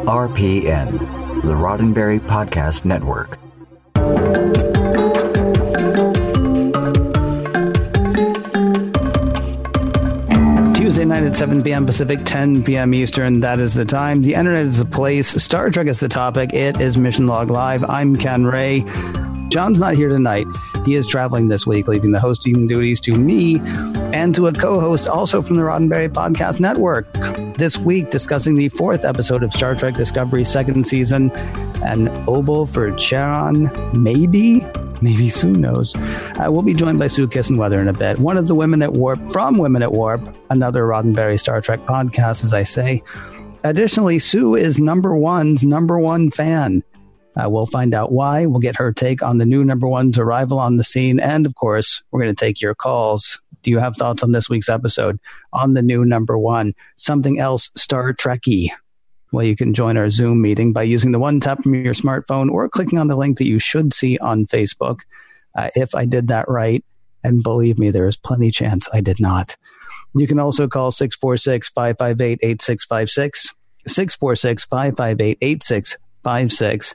RPN, the Roddenberry Podcast Network. Tuesday night at 7 p.m. Pacific, 10 p.m. Eastern. That is the time. The internet is the place. Star Trek is the topic. It is Mission Log Live. I'm Ken Ray. John's not here tonight. He is traveling this week, leaving the hosting duties to me and to a co host also from the Roddenberry Podcast Network. This week, discussing the fourth episode of Star Trek Discovery, second season, an Obol for Charon, maybe? Maybe Sue knows. Uh, we'll be joined by Sue Kisenwether in a bit. One of the women at Warp, from Women at Warp, another Roddenberry Star Trek podcast, as I say. Additionally, Sue is number one's number one fan. Uh, we'll find out why. We'll get her take on the new number one's arrival on the scene. And of course, we're going to take your calls. Do you have thoughts on this week's episode on the new number one? Something else Star Trekky? Well, you can join our Zoom meeting by using the one tap from your smartphone or clicking on the link that you should see on Facebook. Uh, if I did that right, and believe me, there is plenty chance I did not. You can also call 646 558 8656. 646 558 8656.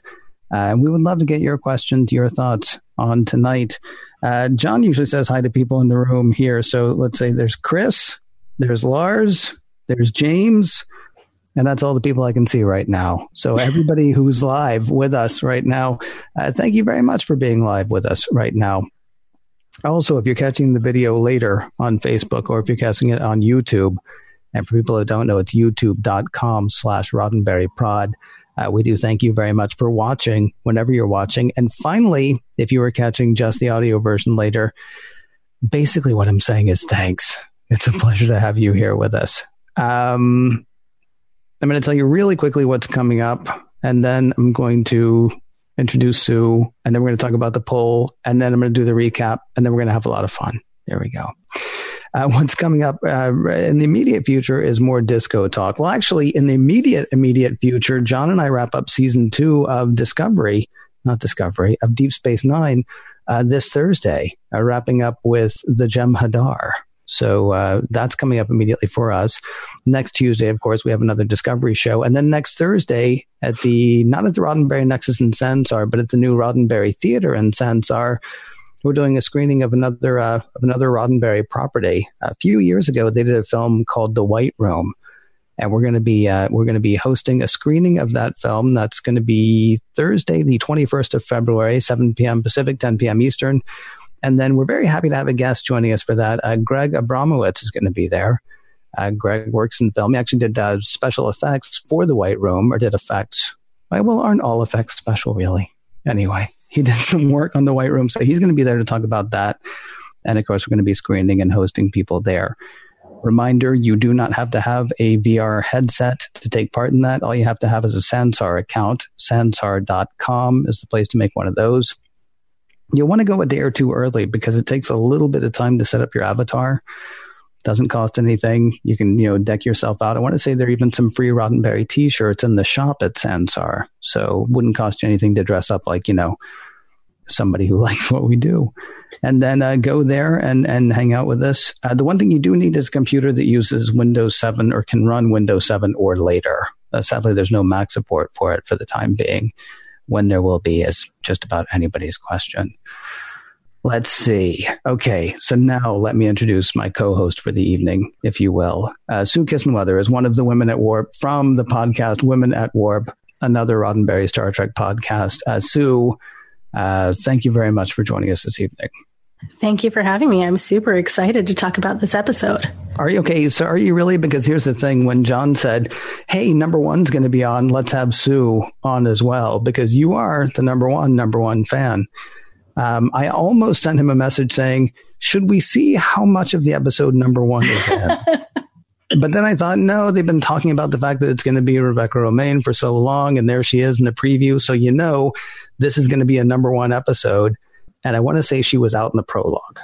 Uh, and we would love to get your questions, your thoughts on tonight. Uh, John usually says hi to people in the room here. So let's say there's Chris, there's Lars, there's James, and that's all the people I can see right now. So everybody who's live with us right now, uh, thank you very much for being live with us right now. Also, if you're catching the video later on Facebook or if you're catching it on YouTube, and for people who don't know, it's youtube.com slash Roddenberry Prod. Uh, we do thank you very much for watching whenever you're watching. And finally, if you were catching just the audio version later, basically what I'm saying is thanks. It's a pleasure to have you here with us. Um, I'm going to tell you really quickly what's coming up, and then I'm going to introduce Sue, and then we're going to talk about the poll, and then I'm going to do the recap, and then we're going to have a lot of fun. There we go. Uh, what's coming up uh, in the immediate future is more disco talk. Well, actually, in the immediate immediate future, John and I wrap up season two of Discovery, not Discovery, of Deep Space Nine uh, this Thursday, uh, wrapping up with the Jem'Hadar. So uh, that's coming up immediately for us. Next Tuesday, of course, we have another Discovery show, and then next Thursday at the not at the Roddenberry Nexus in Sansar, but at the new Roddenberry Theater in Sansar we're doing a screening of another uh, of another Roddenberry property. A few years ago, they did a film called The White Room, and we're going to be uh, we're going to be hosting a screening of that film. That's going to be Thursday, the 21st of February, 7 p.m. Pacific, 10 p.m. Eastern. And then we're very happy to have a guest joining us for that. Uh, Greg Abramowitz is going to be there. Uh, Greg works in film. He actually did uh, special effects for The White Room, or did effects. Well, aren't all effects special, really? Anyway, he did some work on the White Room, so he's going to be there to talk about that. And of course, we're going to be screening and hosting people there. Reminder you do not have to have a VR headset to take part in that. All you have to have is a Sansar account. Sansar.com is the place to make one of those. You'll want to go a day or two early because it takes a little bit of time to set up your avatar. Doesn't cost anything. You can, you know, deck yourself out. I want to say there are even some free Roddenberry t-shirts in the shop at Sansar. So wouldn't cost you anything to dress up like, you know, somebody who likes what we do. And then uh, go there and, and hang out with us. Uh, the one thing you do need is a computer that uses Windows 7 or can run Windows 7 or later. Uh, sadly, there's no Mac support for it for the time being. When there will be is just about anybody's question. Let's see. Okay, so now let me introduce my co-host for the evening, if you will. Uh, Sue Kisenwether is one of the women at Warp from the podcast Women at Warp, another Roddenberry Star Trek podcast. Uh, Sue, uh, thank you very much for joining us this evening. Thank you for having me. I'm super excited to talk about this episode. Are you okay? So, are you really? Because here's the thing when John said, Hey, number one's going to be on, let's have Sue on as well, because you are the number one, number one fan. Um, I almost sent him a message saying, should we see how much of the episode number one is in? but then I thought, no, they've been talking about the fact that it's going to be Rebecca Romijn for so long, and there she is in the preview. So you know this is going to be a number one episode. And I want to say she was out in the prologue.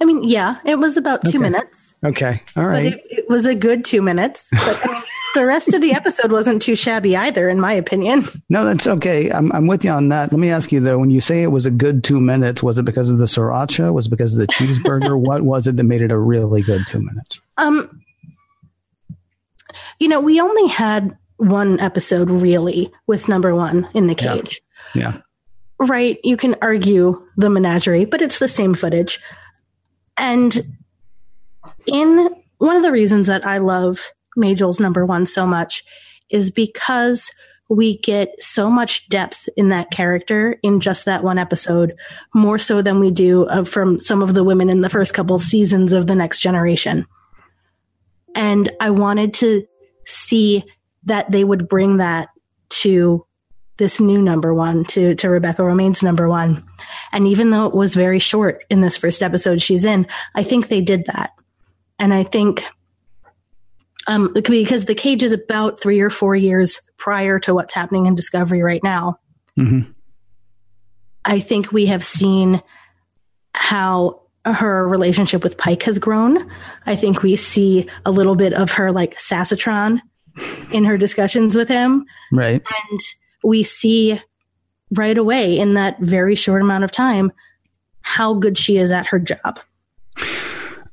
I mean, yeah, it was about two Okay. minutes. Okay. All right. But it, it was a good two minutes. But I mean, the rest of the episode wasn't too shabby either, in my opinion. No, that's okay. I'm, I'm with you on that. Let me ask you though, when you say it was a good two minutes, was it because of the sriracha? Was it because of the cheeseburger? what was it that made it a really good two minutes? Um, you know, we only had one episode really with number one in the cage. Yeah. yeah. Right. You can argue the menagerie, but it's the same footage. And in one of the reasons that I love Majel's number one so much is because we get so much depth in that character in just that one episode, more so than we do of, from some of the women in the first couple seasons of the next generation. And I wanted to see that they would bring that to this new number one, to, to Rebecca Romijn's number one. And even though it was very short in this first episode she's in, I think they did that. And I think um, because the cage is about three or four years prior to what's happening in Discovery right now. Mm-hmm. I think we have seen how her relationship with Pike has grown. I think we see a little bit of her like Sassatron in her discussions with him. Right. And we see right away in that very short amount of time how good she is at her job.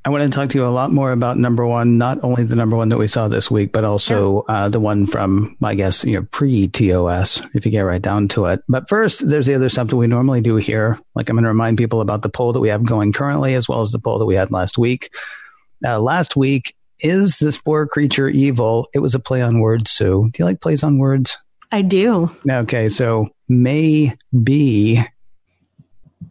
I want to talk to you a lot more about number one, not only the number one that we saw this week, but also yeah. uh, the one from, I guess, you know, pre TOS, if you get right down to it. But first, there's the other stuff that we normally do here. Like I'm going to remind people about the poll that we have going currently, as well as the poll that we had last week. Uh, last week, is this poor creature evil? It was a play on words, Sue. Do you like plays on words? I do. Okay, so may be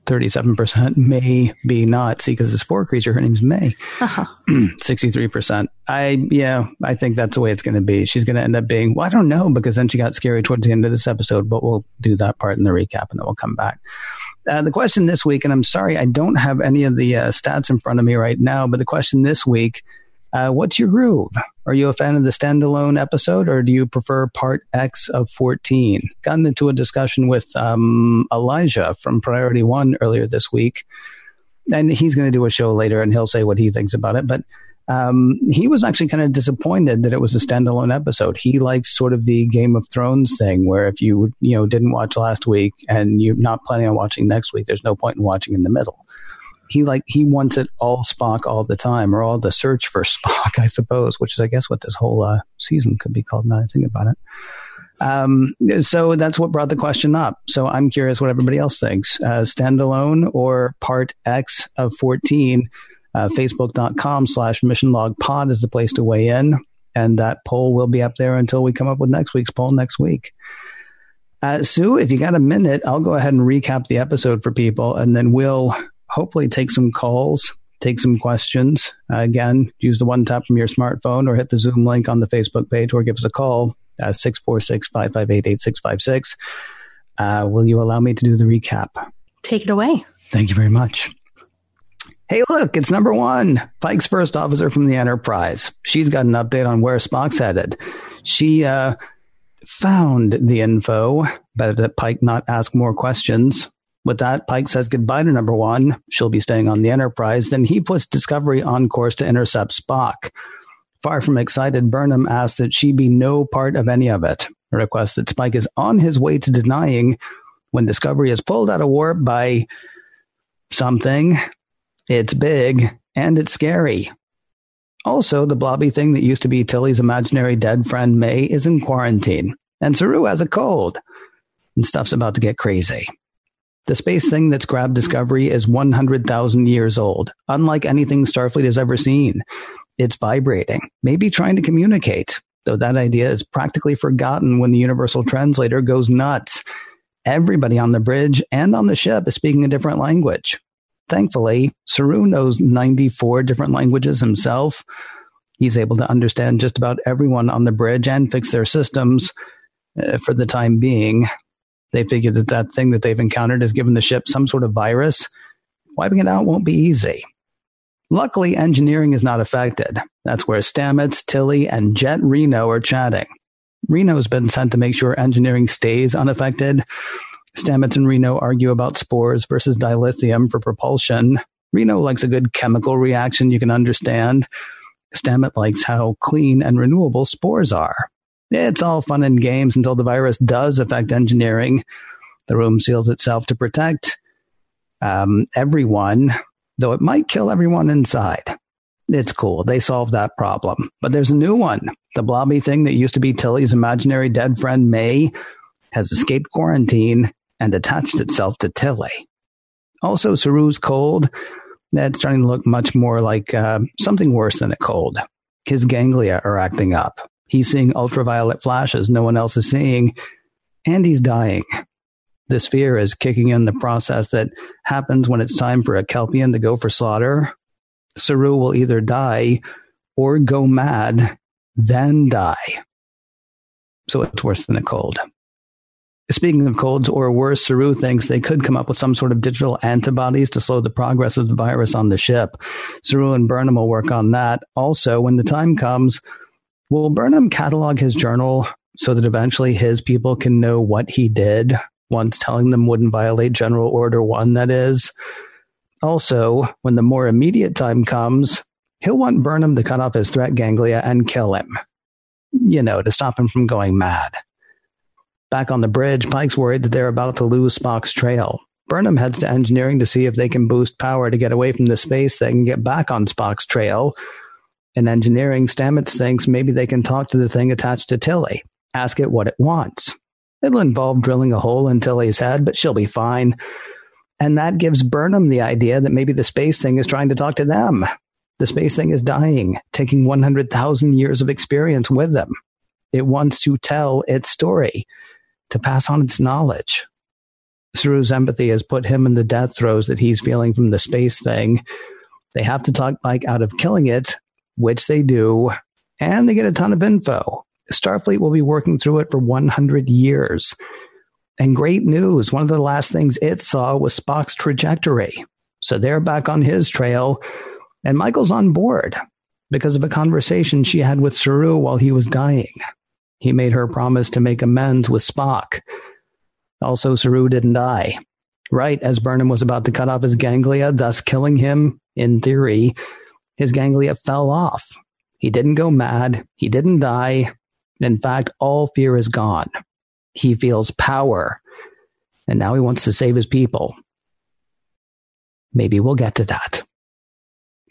37% may be not. See, because the spore creature, her name's May. Uh-huh. 63%. I, yeah, I think that's the way it's going to be. She's going to end up being, well, I don't know, because then she got scary towards the end of this episode, but we'll do that part in the recap and then we'll come back. Uh, the question this week, and I'm sorry, I don't have any of the uh, stats in front of me right now, but the question this week uh, what's your groove? Are you a fan of the standalone episode or do you prefer part X of 14? Gotten into a discussion with um, Elijah from Priority One earlier this week. And he's going to do a show later and he'll say what he thinks about it. But um, he was actually kind of disappointed that it was a standalone episode. He likes sort of the Game of Thrones thing, where if you you know didn't watch last week and you're not planning on watching next week, there's no point in watching in the middle he like he wants it all Spock all the time, or all the search for Spock, I suppose, which is I guess what this whole uh, season could be called. Now I think about it. Um, so that's what brought the question up. So I'm curious what everybody else thinks. Uh, standalone or part X of 14. Uh, Facebook.com slash mission log pod is the place to weigh in. And that poll will be up there until we come up with next week's poll next week. Uh, Sue, if you got a minute, I'll go ahead and recap the episode for people and then we'll hopefully take some calls, take some questions. Uh, again, use the one tap from your smartphone or hit the Zoom link on the Facebook page or give us a call at 646 558 8656. Uh, will you allow me to do the recap? Take it away. Thank you very much. Hey, look, it's number one. Pike's first officer from the Enterprise. She's got an update on where Spock's headed. She uh, found the info, but that Pike not ask more questions. With that, Pike says goodbye to number one. She'll be staying on the Enterprise. Then he puts Discovery on course to intercept Spock. Far from excited, Burnham asks that she be no part of any of it, a request that Spike is on his way to denying when Discovery is pulled out of warp by something. It's big and it's scary. Also, the blobby thing that used to be Tilly's imaginary dead friend May is in quarantine, and Saru has a cold, and stuff's about to get crazy. The space thing that's grabbed Discovery is 100,000 years old, unlike anything Starfleet has ever seen. It's vibrating, maybe trying to communicate, though that idea is practically forgotten when the Universal Translator goes nuts. Everybody on the bridge and on the ship is speaking a different language. Thankfully, Saru knows 94 different languages himself. He's able to understand just about everyone on the bridge and fix their systems uh, for the time being, they figure that that thing that they've encountered has given the ship some sort of virus. Wiping it out won't be easy. Luckily, engineering is not affected. That's where Stamets, Tilly, and Jet Reno are chatting. Reno's been sent to make sure engineering stays unaffected. Stamets and Reno argue about spores versus dilithium for propulsion. Reno likes a good chemical reaction you can understand. Stamets likes how clean and renewable spores are. It's all fun and games until the virus does affect engineering. The room seals itself to protect um, everyone, though it might kill everyone inside. It's cool. They solved that problem. But there's a new one. The blobby thing that used to be Tilly's imaginary dead friend May has escaped quarantine and attached itself to Tilly. Also, Saru's cold. That's starting to look much more like uh, something worse than a cold. His ganglia are acting up. He's seeing ultraviolet flashes no one else is seeing, and he's dying. This fear is kicking in the process that happens when it's time for a Kelpian to go for slaughter. Saru will either die or go mad, then die. So it's worse than a cold. Speaking of colds or worse, Saru thinks they could come up with some sort of digital antibodies to slow the progress of the virus on the ship. Saru and Burnham will work on that. Also, when the time comes, will Burnham catalog his journal so that eventually his people can know what he did once telling them wouldn't violate General Order 1, that is? Also, when the more immediate time comes, he'll want Burnham to cut off his threat ganglia and kill him. You know, to stop him from going mad. Back on the bridge, Pike's worried that they're about to lose Spock's trail. Burnham heads to engineering to see if they can boost power to get away from the space they can get back on Spock's trail. In engineering, Stamets thinks maybe they can talk to the thing attached to Tilly, ask it what it wants. It'll involve drilling a hole in Tilly's head, but she'll be fine. And that gives Burnham the idea that maybe the space thing is trying to talk to them. The space thing is dying, taking 100,000 years of experience with them. It wants to tell its story to pass on its knowledge. Saru's empathy has put him in the death throes that he's feeling from the space thing. They have to talk Mike out of killing it, which they do, and they get a ton of info. Starfleet will be working through it for 100 years. And great news one of the last things it saw was Spock's trajectory. So they're back on his trail, and Michael's on board because of a conversation she had with Saru while he was dying. He made her promise to make amends with Spock. Also, Saru didn't die. Right as Burnham was about to cut off his ganglia, thus killing him, in theory, his ganglia fell off. He didn't go mad. He didn't die. In fact, all fear is gone. He feels power. And now he wants to save his people. Maybe we'll get to that.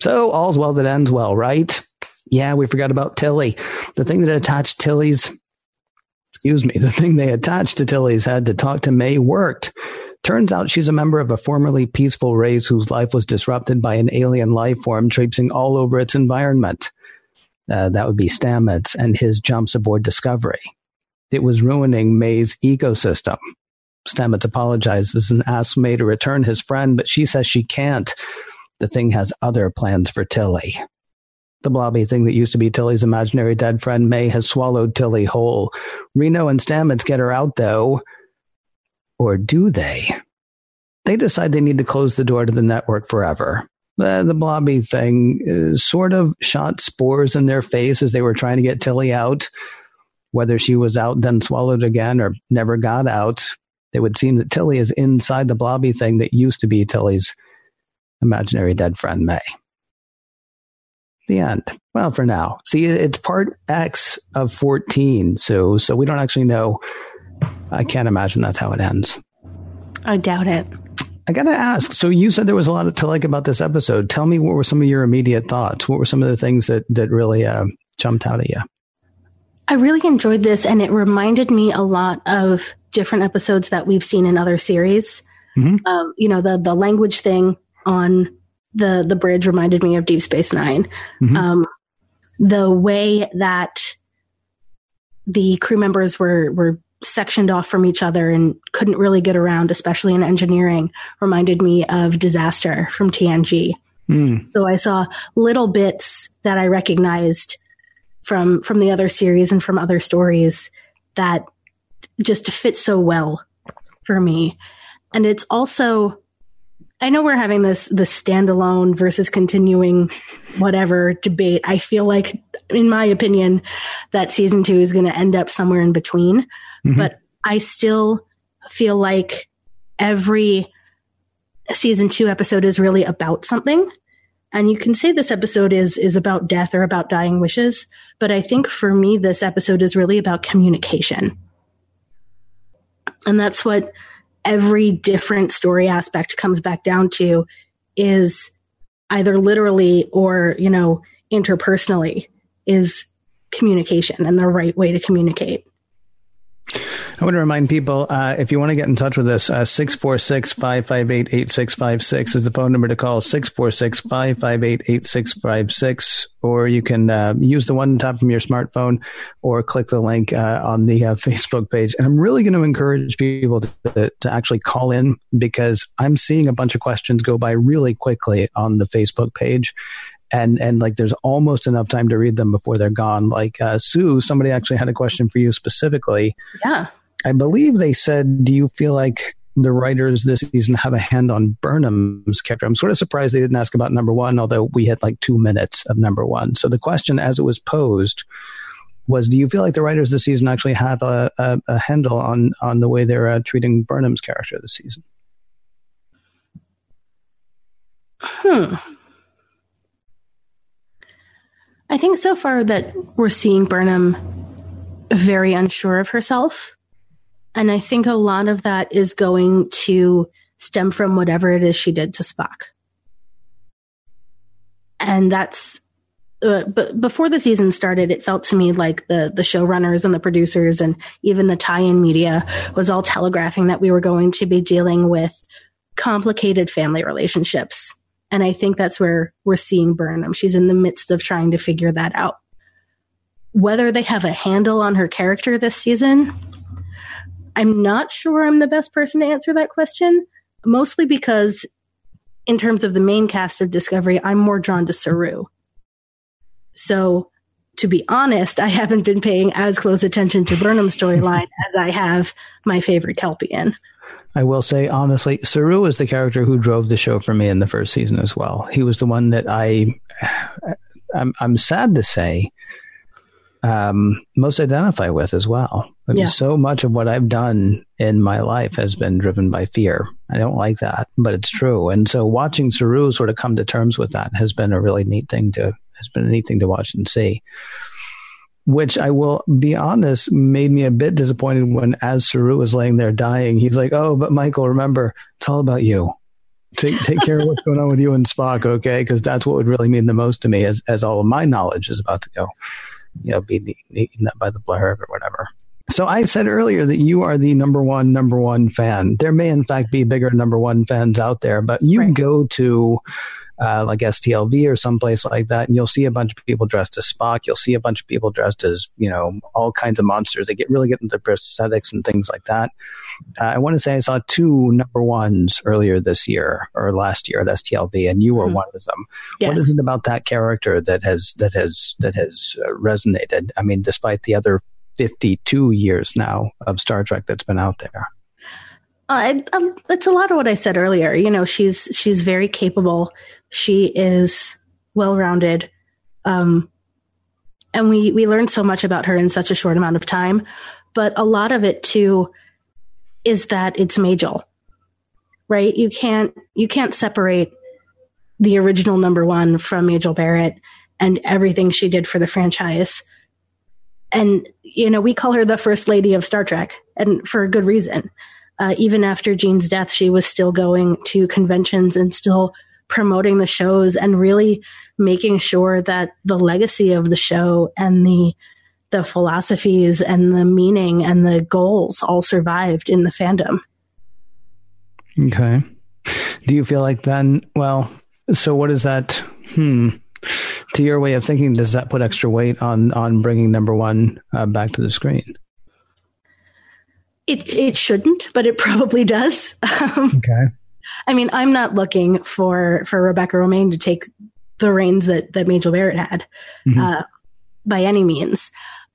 So, all's well that ends well, right? Yeah, we forgot about Tilly. The thing that attached Tilly's, excuse me, the thing they attached to Tilly's head to talk to May worked. Turns out she's a member of a formerly peaceful race whose life was disrupted by an alien life form traipsing all over its environment. Uh, that would be Stamets and his jumps aboard Discovery. It was ruining May's ecosystem. Stamets apologizes and asks May to return his friend, but she says she can't. The thing has other plans for Tilly. The blobby thing that used to be Tilly's imaginary dead friend May has swallowed Tilly whole. Reno and Stamets get her out, though. Or do they? They decide they need to close the door to the network forever. The, the blobby thing sort of shot spores in their face as they were trying to get Tilly out. Whether she was out, then swallowed again, or never got out, it would seem that Tilly is inside the blobby thing that used to be Tilly's imaginary dead friend May the end. Well, for now. See, it's part X of 14. So, so we don't actually know. I can't imagine that's how it ends. I doubt it. I got to ask. So you said there was a lot to like about this episode. Tell me what were some of your immediate thoughts? What were some of the things that, that really uh, jumped out at you? I really enjoyed this and it reminded me a lot of different episodes that we've seen in other series. Mm-hmm. Um, you know, the, the language thing on the the bridge reminded me of Deep Space 9 mm-hmm. um, the way that the crew members were were sectioned off from each other and couldn't really get around, especially in engineering, reminded me of Disaster from TNG. Mm. So I saw little bits that I recognized from from the other series and from other stories that just fit so well for me. And it's also I know we're having this this standalone versus continuing whatever debate. I feel like, in my opinion, that season two is going to end up somewhere in between. Mm-hmm. But I still feel like every season two episode is really about something. And you can say this episode is is about death or about dying wishes, but I think for me this episode is really about communication. And that's what every different story aspect comes back down to is either literally or, you know, interpersonally is communication and the right way to communicate. I want to remind people uh, if you want to get in touch with us, uh, 646 558 8656 is the phone number to call 646 558 8656. Or you can uh, use the one top from your smartphone or click the link uh, on the uh, Facebook page. And I'm really going to encourage people to, to actually call in because I'm seeing a bunch of questions go by really quickly on the Facebook page and and like there's almost enough time to read them before they're gone. Like uh, Sue, somebody actually had a question for you specifically. Yeah, I believe they said, "Do you feel like the writers this season have a hand on Burnham's character?" I'm sort of surprised they didn't ask about number one, although we had like two minutes of number one. So the question, as it was posed. Was do you feel like the writers this season actually have a, a, a handle on on the way they're uh, treating Burnham's character this season? Hmm. I think so far that we're seeing Burnham very unsure of herself. And I think a lot of that is going to stem from whatever it is she did to Spock. And that's, uh, but before the season started, it felt to me like the, the showrunners and the producers and even the tie in media was all telegraphing that we were going to be dealing with complicated family relationships and I think that's where we're seeing Burnham. She's in the midst of trying to figure that out. Whether they have a handle on her character this season, I'm not sure I'm the best person to answer that question, mostly because in terms of the main cast of Discovery, I'm more drawn to Saru. So, to be honest, I haven't been paying as close attention to Burnham's storyline as I have my favorite Kelpian. I will say honestly, Saru was the character who drove the show for me in the first season as well. He was the one that I, I'm, I'm sad to say, um, most identify with as well. Mean, yeah. So much of what I've done in my life has been driven by fear. I don't like that, but it's true. And so watching Saru sort of come to terms with that has been a really neat thing to, has been a neat thing to watch and see which I will be honest, made me a bit disappointed when as Saru was laying there dying, he's like, Oh, but Michael, remember, it's all about you. Take, take care of what's going on with you and Spock, okay? Because that's what would really mean the most to me as, as all of my knowledge is about to go, you know, be eaten up by the blur or whatever. So I said earlier that you are the number one, number one fan. There may in fact be bigger number one fans out there, but you right. go to uh, like STLV or someplace like that, and you'll see a bunch of people dressed as Spock. You'll see a bunch of people dressed as you know all kinds of monsters. They get really get into prosthetics and things like that. Uh, I want to say I saw two number ones earlier this year or last year at STLV, and you were mm-hmm. one of them. Yes. What is it about that character that has that has that has uh, resonated? I mean, despite the other 52 years now of Star Trek that's been out there. Um, it's a lot of what I said earlier. You know, she's she's very capable. She is well rounded, um, and we we learned so much about her in such a short amount of time. But a lot of it too is that it's Majel, right? You can't you can't separate the original number one from Majel Barrett and everything she did for the franchise. And you know, we call her the first lady of Star Trek, and for a good reason uh, even after Gene's death, she was still going to conventions and still promoting the shows and really making sure that the legacy of the show and the the philosophies and the meaning and the goals all survived in the fandom. Okay. Do you feel like then, well, so what is that? Hmm. To your way of thinking, does that put extra weight on on bringing number one uh, back to the screen? It it shouldn't, but it probably does. Um, okay. I mean, I'm not looking for for Rebecca Romijn to take the reins that that Majel Barrett had mm-hmm. uh, by any means,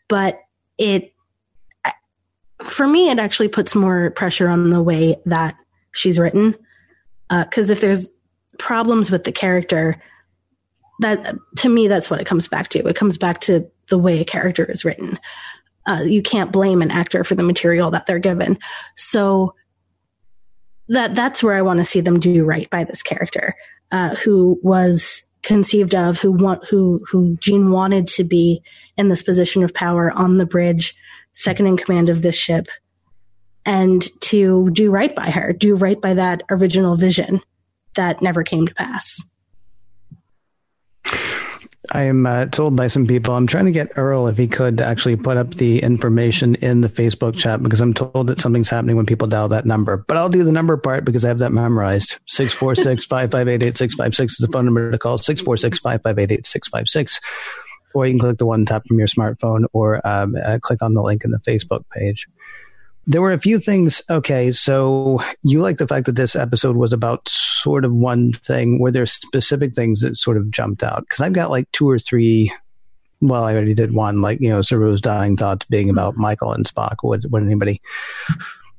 but it for me it actually puts more pressure on the way that she's written because uh, if there's problems with the character that to me that's what it comes back to it comes back to the way a character is written uh, you can't blame an actor for the material that they're given. So that that's where I want to see them do right by this character, uh, who was conceived of, who want, who who Gene wanted to be in this position of power on the bridge, second in command of this ship, and to do right by her, do right by that original vision that never came to pass. I am uh, told by some people. I'm trying to get Earl if he could actually put up the information in the Facebook chat because I'm told that something's happening when people dial that number. But I'll do the number part because I have that memorized. 646 558 8656 is the phone number to call. 646 558 8656. Or you can click the one tap from your smartphone or um, uh, click on the link in the Facebook page there were a few things. Okay, so you like the fact that this episode was about sort of one thing. Were there specific things that sort of jumped out? Because I've got like two or three. Well, I already did one, like you know, Saru's dying thoughts being about Michael and Spock. Would would anybody?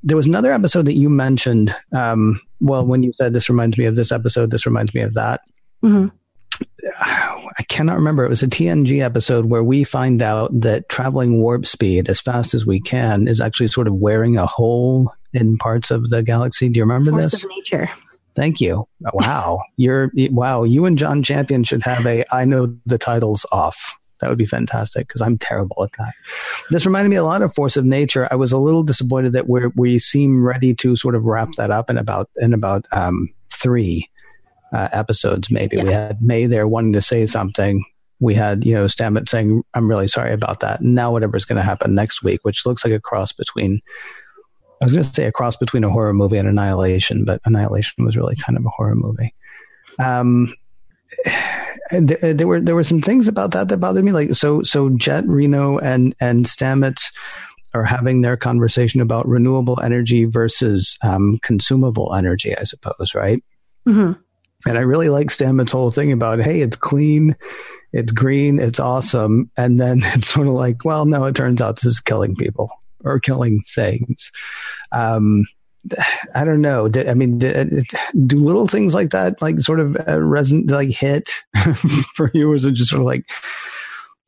There was another episode that you mentioned. Um, well, when you said this reminds me of this episode, this reminds me of that. Mm-hmm. I cannot remember. It was a TNG episode where we find out that traveling warp speed as fast as we can is actually sort of wearing a hole in parts of the galaxy. Do you remember Force this? Force of nature. Thank you. Wow, you're wow. You and John Champion should have a I know the titles off. That would be fantastic because I'm terrible at that. This reminded me a lot of Force of Nature. I was a little disappointed that we we seem ready to sort of wrap that up in about in about um, three uh, episodes. Maybe yeah. we had May there wanting to say something. We had you know Stamets saying, "I'm really sorry about that." Now whatever's going to happen next week, which looks like a cross between. I was going to say a cross between a horror movie and Annihilation, but Annihilation was really kind of a horror movie. Um, there, there, were there were some things about that that bothered me. Like so, so Jet Reno and and Stamets are having their conversation about renewable energy versus um, consumable energy. I suppose, right? Mm-hmm. And I really like Stamets' whole thing about, hey, it's clean, it's green, it's awesome. And then it's sort of like, well, no, it turns out this is killing people or killing things. Um, I don't know. I mean, do little things like that, like sort of uh, resonate, like hit for you, or is it just sort of like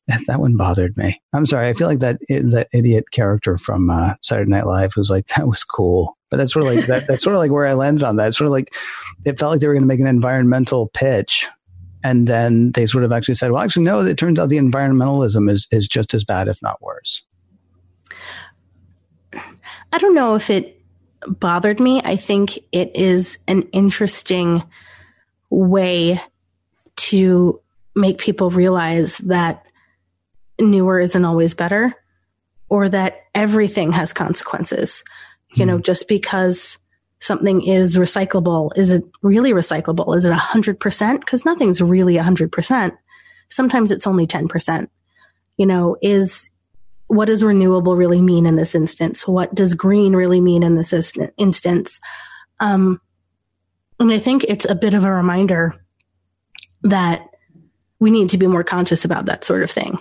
that one bothered me? I'm sorry. I feel like that that idiot character from uh, Saturday Night Live who's like that was cool, but that's sort of like that, that's sort of like where I landed on that. It's sort of like it felt like they were going to make an environmental pitch, and then they sort of actually said, "Well, actually, no. It turns out the environmentalism is is just as bad, if not worse." I don't know if it bothered me. I think it is an interesting way to make people realize that newer isn't always better or that everything has consequences. You know, hmm. just because something is recyclable, is it really recyclable? Is it 100%? Because nothing's really 100%. Sometimes it's only 10%. You know, is what does renewable really mean in this instance? What does green really mean in this instance? Um, and I think it's a bit of a reminder that we need to be more conscious about that sort of thing.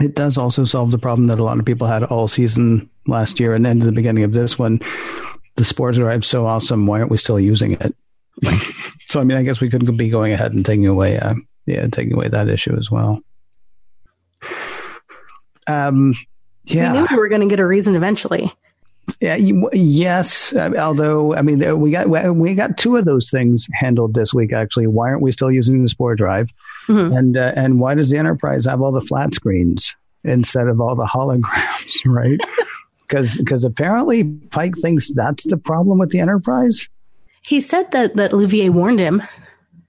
It does also solve the problem that a lot of people had all season last year and then the beginning of this one. The spores drive so awesome. Why aren't we still using it? so, I mean, I guess we could be going ahead and taking away, uh, yeah, taking away that issue as well. Um, yeah, we knew we were going to get a reason eventually. Yeah, yes. Uh, although, I mean, we got we got two of those things handled this week. Actually, why aren't we still using the Spore drive? Mm-hmm. And uh, and why does the Enterprise have all the flat screens instead of all the holograms? Right? Because because apparently Pike thinks that's the problem with the Enterprise. He said that that Olivier warned him.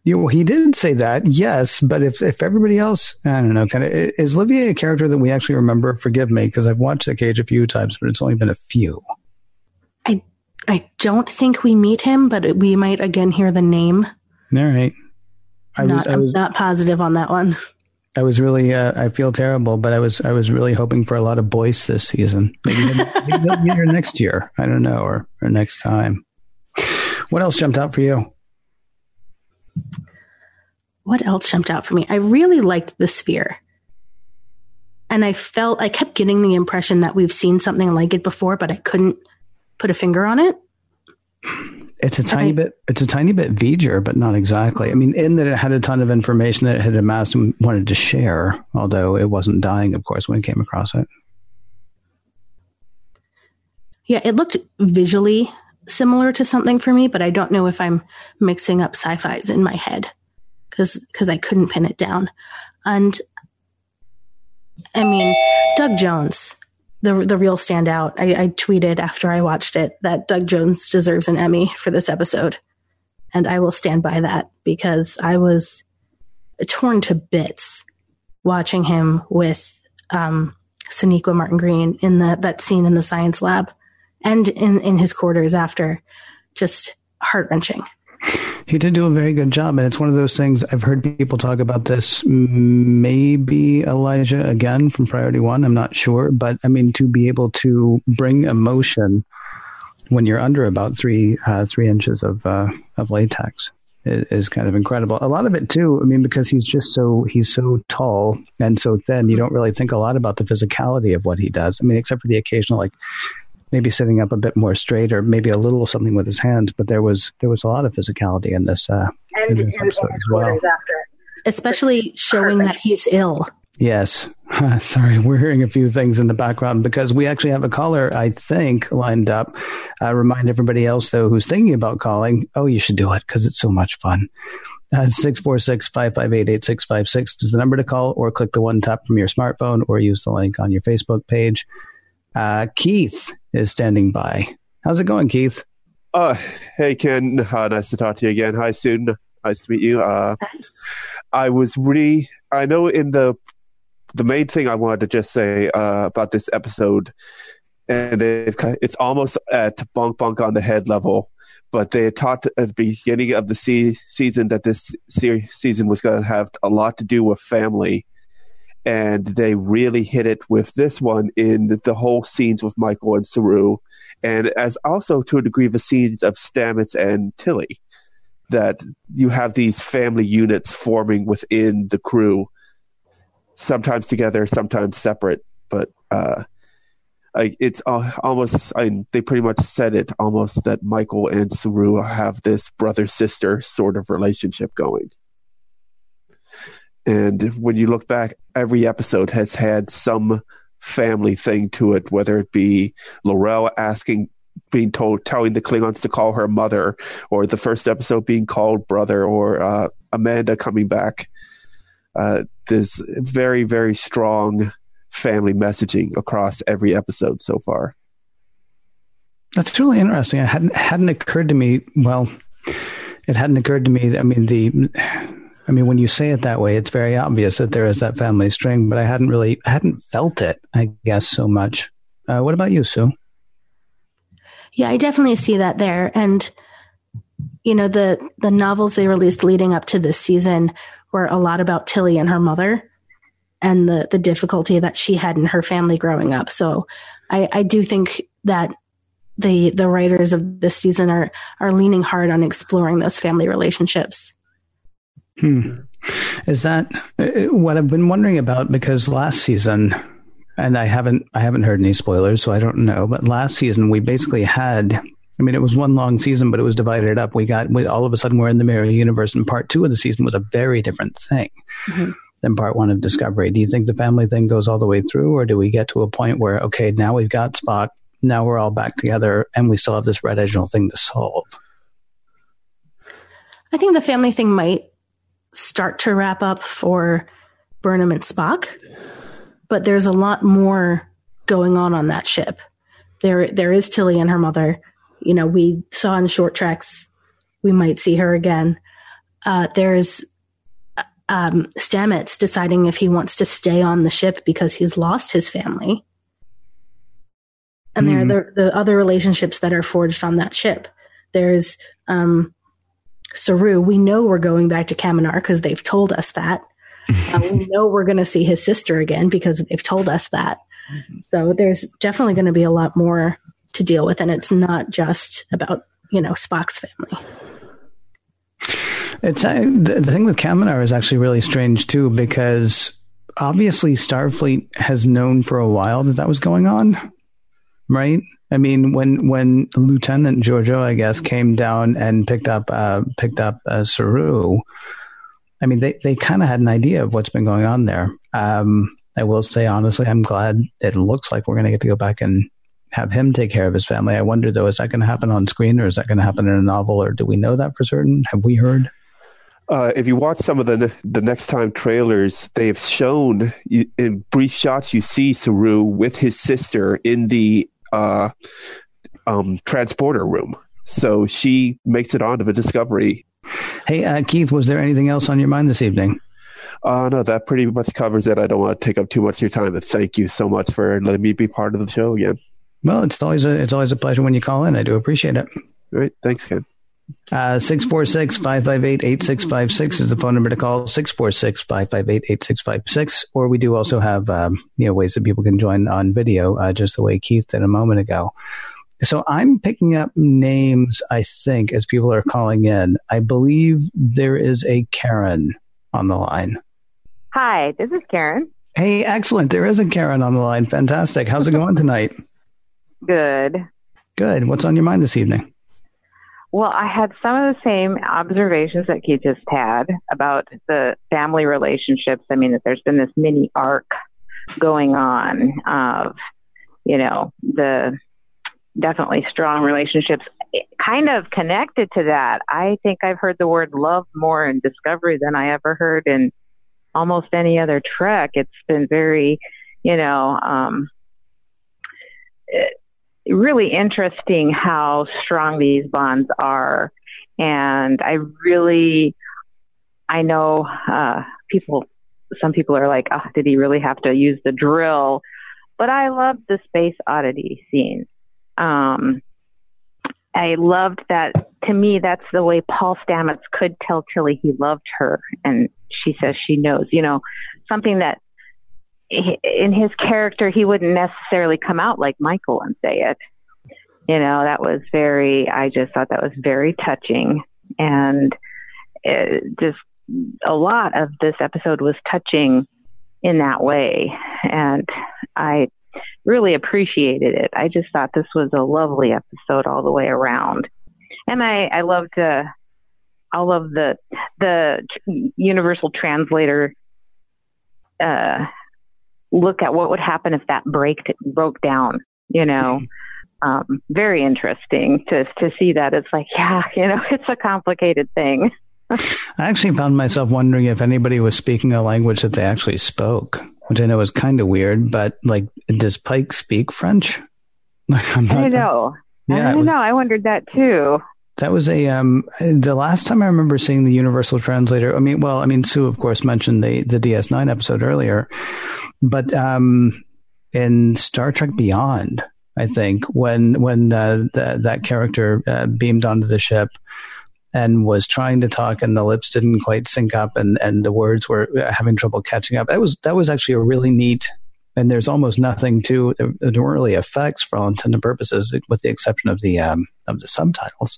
You know, he did say that, yes, but if if everybody else, I don't know, kind of is Olivier a character that we actually remember? Forgive me, because I've watched the cage a few times, but it's only been a few. I I don't think we meet him, but we might again hear the name. All right. I not, was, I was, not positive on that one. I was really, uh, I feel terrible, but I was, I was really hoping for a lot of Boyce this season. Maybe, maybe they'll be here next year. I don't know, or or next time. What else jumped out for you? What else jumped out for me? I really liked the sphere. And I felt, I kept getting the impression that we've seen something like it before, but I couldn't put a finger on it. It's a tiny bit. It's a tiny bit V'ger, but not exactly. I mean, in that it had a ton of information that it had amassed and wanted to share, although it wasn't dying, of course, when it came across it. Yeah, it looked visually similar to something for me, but I don't know if I'm mixing up sci-fi's in my head because because I couldn't pin it down. And I mean, Doug Jones, the the real standout. I, I tweeted after I watched it that Doug Jones deserves an Emmy for this episode, and I will stand by that because I was torn to bits watching him with um, Sonequa Martin Green in the that scene in the science lab and in, in his quarters after. Just heart wrenching. He did do a very good job, and it's one of those things I've heard people talk about this. Maybe Elijah again from Priority One. I'm not sure, but I mean to be able to bring emotion when you're under about three uh, three inches of uh, of latex is, is, kind of incredible. A lot of it too. I mean, because he's just so he's so tall and so thin, you don't really think a lot about the physicality of what he does. I mean, except for the occasional like maybe sitting up a bit more straight or maybe a little something with his hands. But there was there was a lot of physicality in this, uh, and, in this episode as well. Especially showing that he's ill. Yes. Sorry, we're hearing a few things in the background because we actually have a caller, I think, lined up. I remind everybody else, though, who's thinking about calling, oh, you should do it because it's so much fun. Uh, 646 558 8656 is the number to call, or click the one tap from your smartphone, or use the link on your Facebook page. Uh, Keith is standing by. How's it going, Keith? Uh, hey, Ken. Uh, nice to talk to you again. Hi, Sue. Nice to meet you. Uh, I was really, I know in the, the main thing I wanted to just say uh, about this episode, and it's almost at bunk bunk on the head level, but they talked at the beginning of the se- season that this se- season was going to have a lot to do with family and they really hit it with this one in the, whole scenes with Michael and Saru, and as also to a degree the scenes of Stamets and Tilly, that you have these family units forming within the crew, sometimes together, sometimes separate, but uh, I, it's uh, almost I, they pretty much said it almost that Michael and Saru have this brother sister sort of relationship going. And when you look back, every episode has had some family thing to it, whether it be L'Rell asking, being told, telling the Klingons to call her mother, or the first episode being called brother, or uh, Amanda coming back. Uh, there's very, very strong family messaging across every episode so far. That's really interesting. It hadn't hadn't occurred to me. Well, it hadn't occurred to me. I mean, the I mean, when you say it that way, it's very obvious that there is that family string, but I hadn't really, hadn't felt it, I guess, so much. Uh, what about you, Sue? Yeah, I definitely see that there. And, you know, the, the novels they released leading up to this season were a lot about Tilly and her mother and the, the difficulty that she had in her family growing up. So I, I do think that the, the writers of this season are, are leaning hard on exploring those family relationships. Hmm. Is that uh, what I've been wondering about? Because last season, and I haven't I haven't heard any spoilers, so I don't know. But last season, we basically had. I mean, it was one long season, but it was divided up. We got we, all of a sudden we're in the mirror universe, and part two of the season was a very different thing mm-hmm. than part one of Discovery. Do you think the family thing goes all the way through, or do we get to a point where okay, now we've got Spock, now we're all back together, and we still have this red edge thing to solve? I think the family thing might start to wrap up for Burnham and Spock, but there's a lot more going on on that ship. There, there is Tilly and her mother. You know, we saw in Short Treks. We might see her again. Uh, there's um, Stamets deciding if he wants to stay on the ship because he's lost his family. And mm. there are hmm. the, the, other relationships that are forged on that ship. There's um, Saru, we know we're going back to Kaminar because they've told us that. uh, we know we're going to see his sister again because they've told us that. So there's definitely going to be a lot more to deal with, and it's not just about you know Spock's family. It's uh, the, the thing with Kaminar is actually really strange too because obviously Starfleet has known for a while that that was going on, right? I mean, when when Lieutenant Georgiou, I guess, came down and picked up uh, picked up uh, Saru, I mean, they they kind of had an idea of what's been going on there. Um, I will say honestly, I'm glad it looks like we're going to get to go back and have him take care of his family. I wonder though, is that going to happen on screen or is that going to happen in a novel, or do we know that for certain? Have we heard? Uh, if you watch some of the the next time trailers, they've shown in brief shots you see Saru with his sister in the uh, um, transporter room. So she makes it onto the Discovery. Hey, uh, Keith, was there anything else on your mind this evening? Uh, no, that pretty much covers it. I don't want to take up too much of your time, but thank you so much for letting me be part of the show again. Well, it's always a it's always a pleasure when you call in. I do appreciate it. All right, thanks, Ken. Uh, 646 558 8656 is the phone number to call 646 558 8656. Or we do also have um, you know ways that people can join on video, uh, just the way Keith did a moment ago. So I'm picking up names, I think, as people are calling in. I believe there is a Karen on the line. Hi, this is Karen. Hey, excellent. There is a Karen on the line. Fantastic. How's it going tonight? Good. Good. What's on your mind this evening? Well, I had some of the same observations that Keith just had about the family relationships. I mean, that there's been this mini arc going on of, you know, the definitely strong relationships. Kind of connected to that, I think I've heard the word love more in Discovery than I ever heard in almost any other Trek. It's been very, you know, um, really interesting how strong these bonds are. And I really, I know uh, people, some people are like, oh, did he really have to use the drill? But I loved the space oddity scene. Um, I loved that. To me, that's the way Paul Stamets could tell Tilly he loved her, and she says she knows. You know, something that in his character he wouldn't necessarily come out like Michael and say it. You know, that was very. I just thought that was very touching, and just a lot of this episode was touching in that way, and I really appreciated it. I just thought this was a lovely episode all the way around, and I I loved uh, all of the the universal translator uh, look at what would happen if that break broke down. You know. Mm-hmm. Um, very interesting to to see that. It's like, yeah, you know, it's a complicated thing. I actually found myself wondering if anybody was speaking a language that they actually spoke which I know is kind of weird, but like, does Pike speak French? Like, I'm not, I know. Yeah, I don't was, know. I wondered that too. That was a um the last time I remember seeing the Universal Translator. I mean, well, I mean, Sue of course mentioned the the DS9 episode earlier, but um in Star Trek Beyond, I think when when uh, that character uh, beamed onto the ship and was trying to talk and the lips didn't quite sync up and, and the words were having trouble catching up. That was, that was actually a really neat, and there's almost nothing to, there weren't really effects for all intents and purposes, with the exception of the, um, of the subtitles.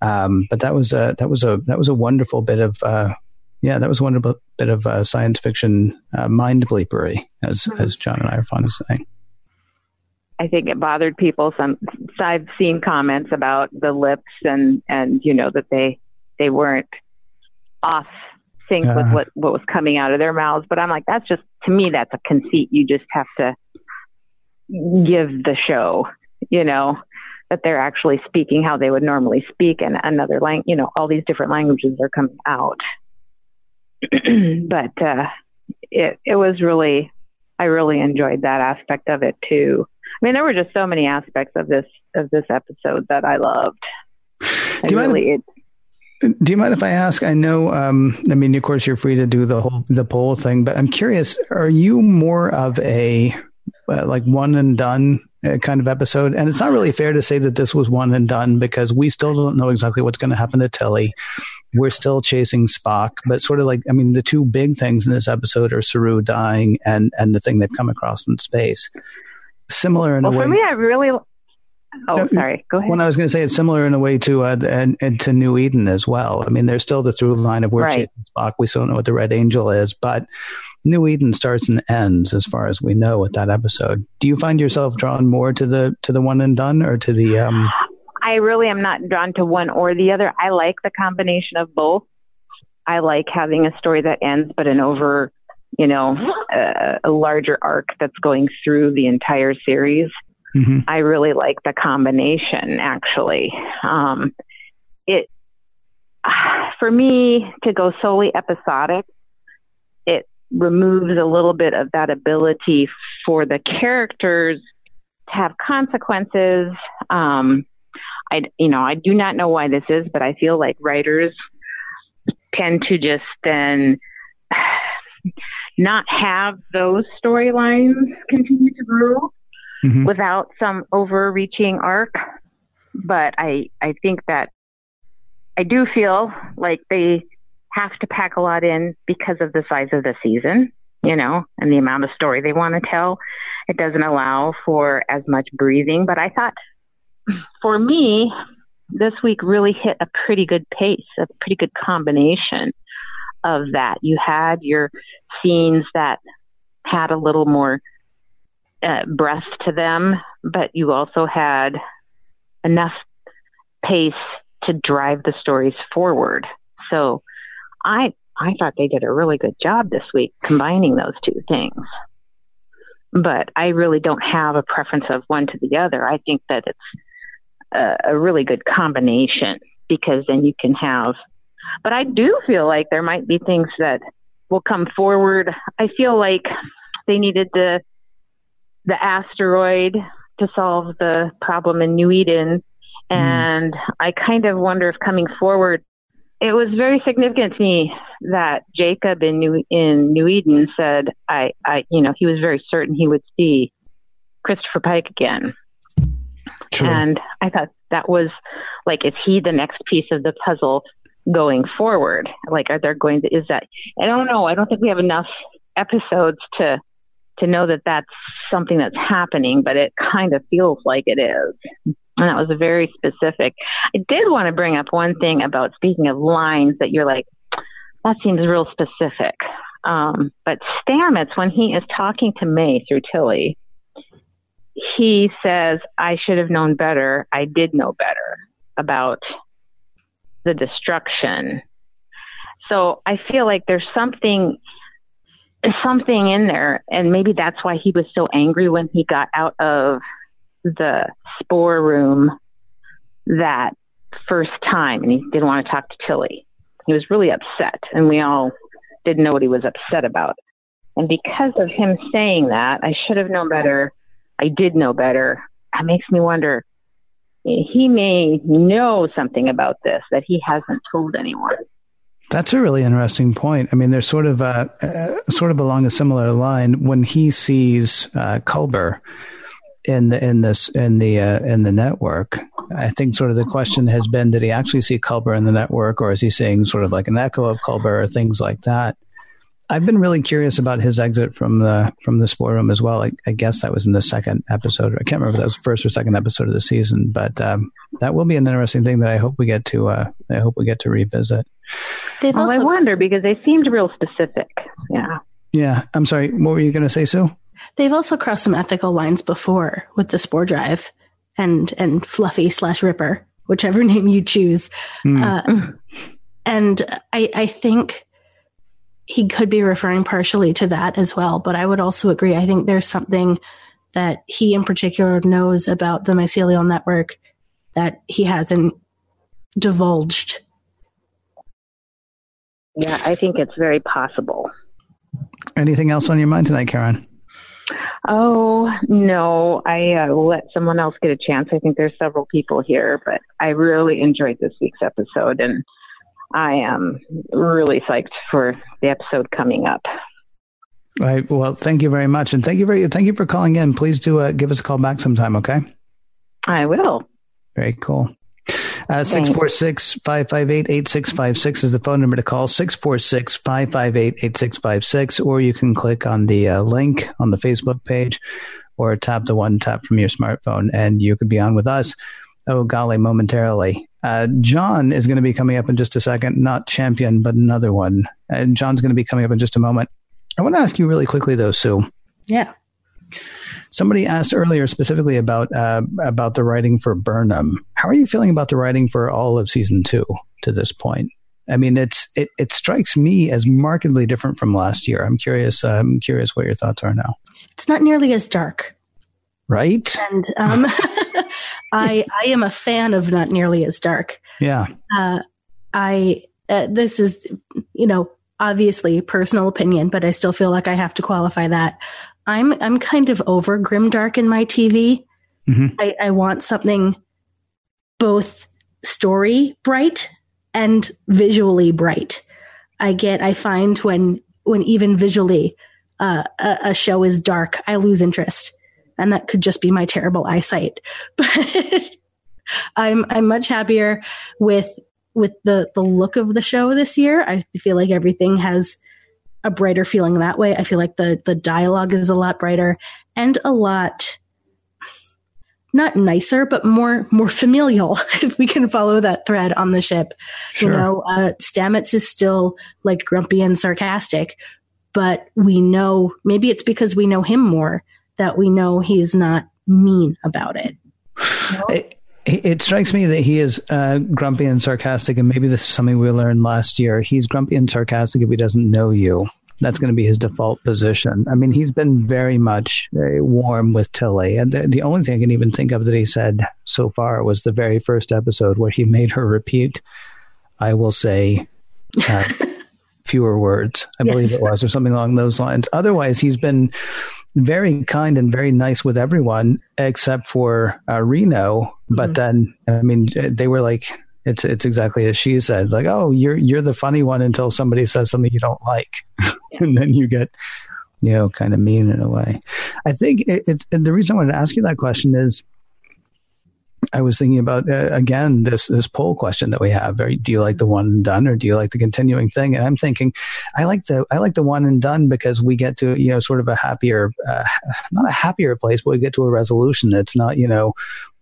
Um, but that was a, that was a, that was a wonderful bit of, uh, yeah, that was wonderful bit of uh, science fiction uh, mind bleepery, as, mm-hmm. as John and I are fond of saying. I think it bothered people. Some I've seen comments about the lips and and you know that they they weren't off sync uh, with what what was coming out of their mouths. But I'm like, that's just to me that's a conceit. You just have to give the show, you know, that they're actually speaking how they would normally speak, and another language. You know, all these different languages are coming out. but uh, it it was really, I really enjoyed that aspect of it too. I mean, there were just so many aspects of this of this episode that I loved. Do you, really, mind, it, do you mind if I ask? I know. Um, I mean, of course, you're free to do the whole the poll thing, but I'm curious. Are you more of a uh, like one and done uh, kind of episode? And it's not really fair to say that this was one and done because we still don't know exactly what's going to happen to Tilly. We're still chasing Spock, but sort of like I mean, the two big things in this episode are Saru dying and and the thing they've come across in space similar in well, a way. For me, I really. Oh, no, sorry. Go ahead. When I was going to say it's similar in a way to uh, and, and, to New Eden as well. I mean, there's still the through line of where right. Spock. We still know what the Red Angel is, but New Eden starts and ends as far as we know with that episode. Do you find yourself drawn more to the to the one and done or to the? Um... I really am not drawn to one or the other. I like the combination of both. I like having a story that ends, but an over you know, a, a larger arc that's going through the entire series. Mm-hmm. I really like the combination actually. Um, it, for me to go solely episodic, it removes a little bit of that ability for the characters to have consequences. Um, I, you know, I do not know why this is, but I feel like writers tend to just then not have those storylines continue to grow mm-hmm. without some overreaching arc. But I, I think that I do feel like they have to pack a lot in because of the size of the season, you know, and the amount of story they want to tell. It doesn't allow for as much breathing. But I thought for me, this week really hit a pretty good pace, a pretty good combination of that. You had your scenes that had a little more uh, breath to them, but you also had enough pace to drive the stories forward. So I I thought they did a really good job this week combining those two things. But I really don't have a preference of one to the other. I think that it's a, a really good combination because then you can have. But I do feel like there might be things that will come forward. I feel like they needed the the asteroid to solve the problem in New Eden, mm. and I kind of wonder if coming forward, it was very significant to me that Jacob in New in New Eden said, "I, I, you know, he was very certain he would see Christopher Pike again." True. And I thought that was like, is he the next piece of the puzzle going forward? Like, are there going to, is that, I don't know. I don't think we have enough episodes to, to know that that's something that's happening, but it kind of feels like it is. And that was very specific. I did want to bring up one thing about speaking of lines that you're like, that seems real specific. Um, but Stamets, when he is talking to May through Tilly, he says, I should have known better. I did know better about the destruction. So I feel like there's something something in there and maybe that's why he was so angry when he got out of the spore room that first time and he didn't want to talk to Tilly. He was really upset and we all didn't know what he was upset about. And because of him saying that, I should have known better. I did know better. That makes me wonder. He may know something about this that he hasn't told anyone. That's a really interesting point. I mean, there's sort of a, uh, sort of along a similar line when he sees uh, Culber in the in this in the uh, in the network. I think sort of the question has been: Did he actually see Culber in the network, or is he seeing sort of like an echo of Culber or things like that? I've been really curious about his exit from the from the spore room as well. I, I, guess that was in the second episode. I can't remember if that was first or second episode of the season, but um, that will be an interesting thing that I hope we get to. Uh, I hope we get to revisit. They've well, I wonder because they seemed real specific. Yeah. Yeah. I'm sorry. What were you going to say, Sue? They've also crossed some ethical lines before with the spore drive and and Fluffy slash Ripper, whichever name you choose. Mm. Uh, and I I think he could be referring partially to that as well. But I would also agree. I think there's something that he in particular knows about the mycelial network that he hasn't divulged. Yeah, I think it's very possible. Anything else on your mind tonight, Karen? Oh, no. I uh, will let someone else get a chance. I think there's several people here, but I really enjoyed this week's episode and I am really psyched for the episode coming up. All right. Well, thank you very much, and thank you very thank you for calling in. Please do uh, give us a call back sometime. Okay. I will. Very cool. Uh, 646 558 8656 is the phone number to call 646 558 8656, or you can click on the uh, link on the Facebook page or tap the one tap from your smartphone, and you could be on with us. Oh, golly, momentarily. Uh, John is going to be coming up in just a second, not champion, but another one. And John's going to be coming up in just a moment. I want to ask you really quickly, though, Sue. Yeah. Somebody asked earlier specifically about uh, about the writing for Burnham. How are you feeling about the writing for all of season two to this point? I mean, it's it, it strikes me as markedly different from last year. I'm curious. Uh, I'm curious what your thoughts are now. It's not nearly as dark, right? And um, I I am a fan of not nearly as dark. Yeah. Uh, I uh, this is you know obviously personal opinion, but I still feel like I have to qualify that. I'm I'm kind of over grim dark in my TV. Mm-hmm. I, I want something both story bright and visually bright. I get I find when when even visually uh, a, a show is dark, I lose interest, and that could just be my terrible eyesight. But I'm I'm much happier with with the the look of the show this year. I feel like everything has a brighter feeling that way. I feel like the the dialogue is a lot brighter and a lot not nicer, but more more familial. If we can follow that thread on the ship, sure. you know, uh, Stamets is still like grumpy and sarcastic, but we know maybe it's because we know him more that we know he's not mean about it. You know? it, it strikes me that he is uh, grumpy and sarcastic, and maybe this is something we learned last year. He's grumpy and sarcastic if he doesn't know you. That's going to be his default position. I mean, he's been very much very warm with Tilly. And the, the only thing I can even think of that he said so far was the very first episode where he made her repeat, I will say, uh, fewer words, I yes. believe it was, or something along those lines. Otherwise, he's been very kind and very nice with everyone except for uh, Reno. But mm-hmm. then, I mean, they were like, it's it's exactly as she said, like, oh, you're you're the funny one until somebody says something you don't like, and then you get, you know, kind of mean in a way. I think it's it, the reason I wanted to ask you that question is I was thinking about uh, again this this poll question that we have. do you like the one and done, or do you like the continuing thing? And I'm thinking, I like the I like the one and done because we get to you know sort of a happier, uh, not a happier place, but we get to a resolution that's not you know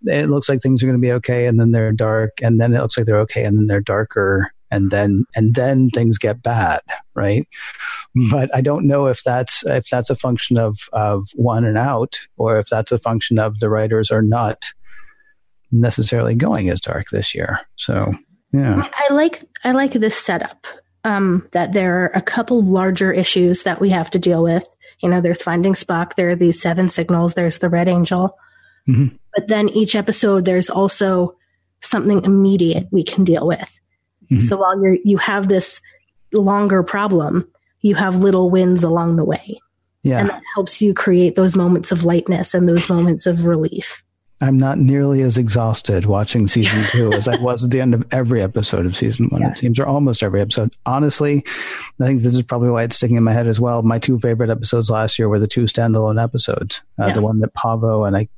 it looks like things are going to be okay, and then they're dark, and then it looks like they're okay, and then they're darker, and then and then things get bad, right? But I don't know if that's if that's a function of of one and out, or if that's a function of the writers are not necessarily going as dark this year. So yeah, I like I like this setup. Um, that there are a couple larger issues that we have to deal with. You know, there's finding Spock. There are these seven signals. There's the Red Angel. Mm-hmm. But then each episode, there's also something immediate we can deal with. Mm-hmm. So while you you have this longer problem, you have little wins along the way. Yeah. And that helps you create those moments of lightness and those moments of relief. I'm not nearly as exhausted watching season two as I was at the end of every episode of season one. Yeah. It seems, or almost every episode. Honestly, I think this is probably why it's sticking in my head as well. My two favorite episodes last year were the two standalone episodes. Uh, yeah. The one that Pavo and I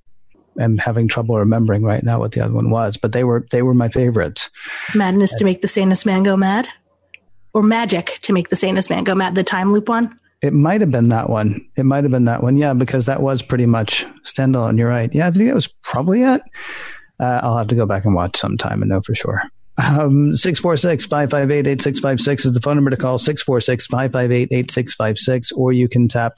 am having trouble remembering right now what the other one was, but they were they were my favorites. Madness to make the sanest man go mad, or magic to make the sanest man go mad. The time loop one. It might have been that one. It might have been that one. Yeah, because that was pretty much standalone. You're right. Yeah, I think that was probably it. Uh, I'll have to go back and watch sometime and know for sure. Um, 646 558 8656 is the phone number to call 646 558 8656, or you can tap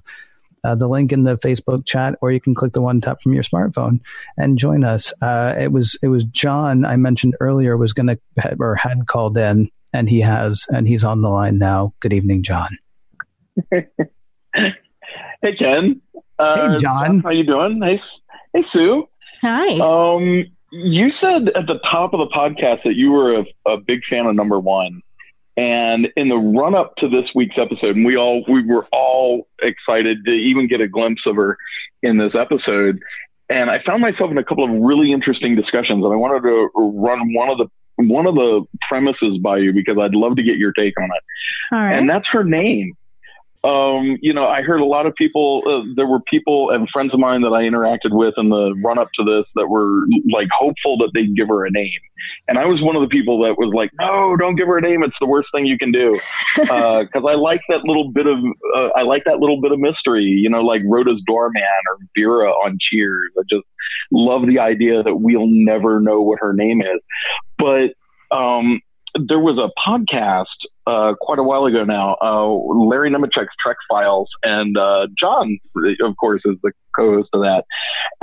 uh, the link in the Facebook chat, or you can click the one tap from your smartphone and join us. Uh, it was it was John I mentioned earlier was going to or had called in, and he has, and he's on the line now. Good evening, John. hey Ken. Uh, hey John. How you doing? Nice. Hey Sue. Hi. Um, you said at the top of the podcast that you were a, a big fan of number one. And in the run up to this week's episode, and we all we were all excited to even get a glimpse of her in this episode. And I found myself in a couple of really interesting discussions, and I wanted to run one of the one of the premises by you because I'd love to get your take on it. All right. And that's her name um, you know, I heard a lot of people, uh, there were people and friends of mine that I interacted with in the run up to this that were like hopeful that they'd give her a name. And I was one of the people that was like, no, don't give her a name. It's the worst thing you can do. Uh, cause I like that little bit of, uh, I like that little bit of mystery, you know, like Rhoda's doorman or Vera on Cheers. I just love the idea that we'll never know what her name is. But, um, there was a podcast uh, quite a while ago now, uh, Larry Nemecek's Trek Files, and uh, John, of course, is the co-host of that.